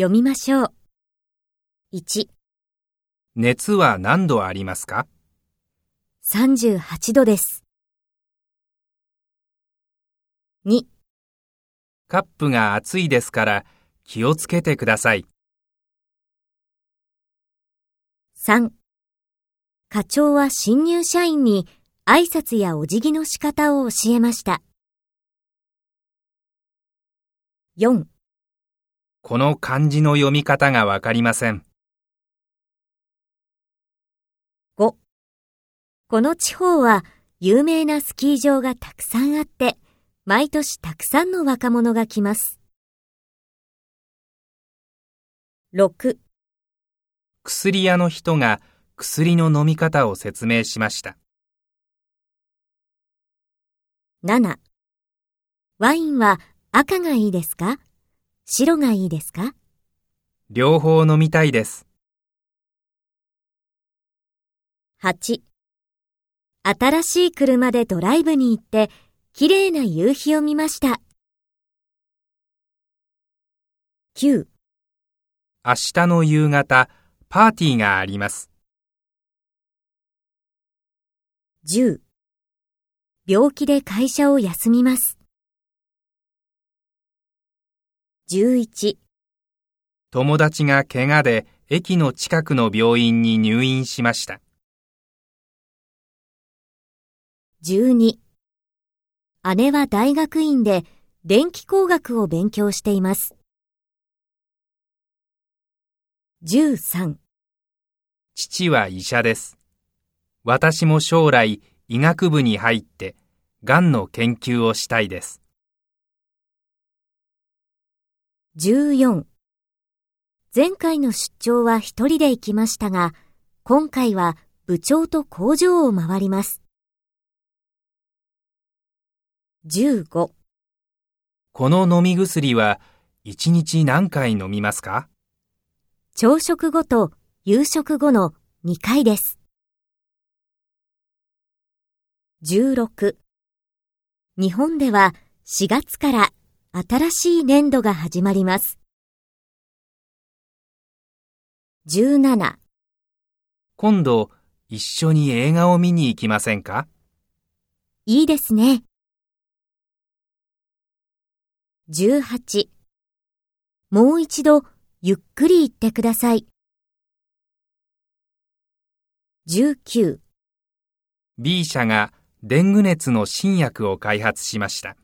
読みましょう。1、熱は何度ありますか？38度です。2、カップが熱いですから気をつけてください。3課長は新入社員に挨拶やお辞儀の仕方を教えました。4この漢字の読み方がわかりません。5この地方は有名なスキー場がたくさんあって、毎年たくさんの若者が来ます。6薬屋の人が薬の飲み方を説明しました。7ワインは赤がいいですか？白がいいですか？両方飲みたいです。8新しい車でドライブに行って、綺麗な夕日を見ました。9明日の夕方、パーティーがあります。10病気で会社を休みます。11友達が怪我で駅の近くの病院に入院しました。12姉は大学院で電気工学を勉強しています。13父は医者です。私も将来医学部に入って、がんの研究をしたいです。14前回の出張は一人で行きましたが、今回は部長と工場を回ります。15この飲み薬は1日何回飲みますか？朝食後と夕食後の2回です。16日本では4月から新しい年度が始まります。17今度一緒に映画を見に行きませんか？いいですね。18もう一度ゆっくり言ってください。19 ?B 社がデング熱の新薬を開発しました。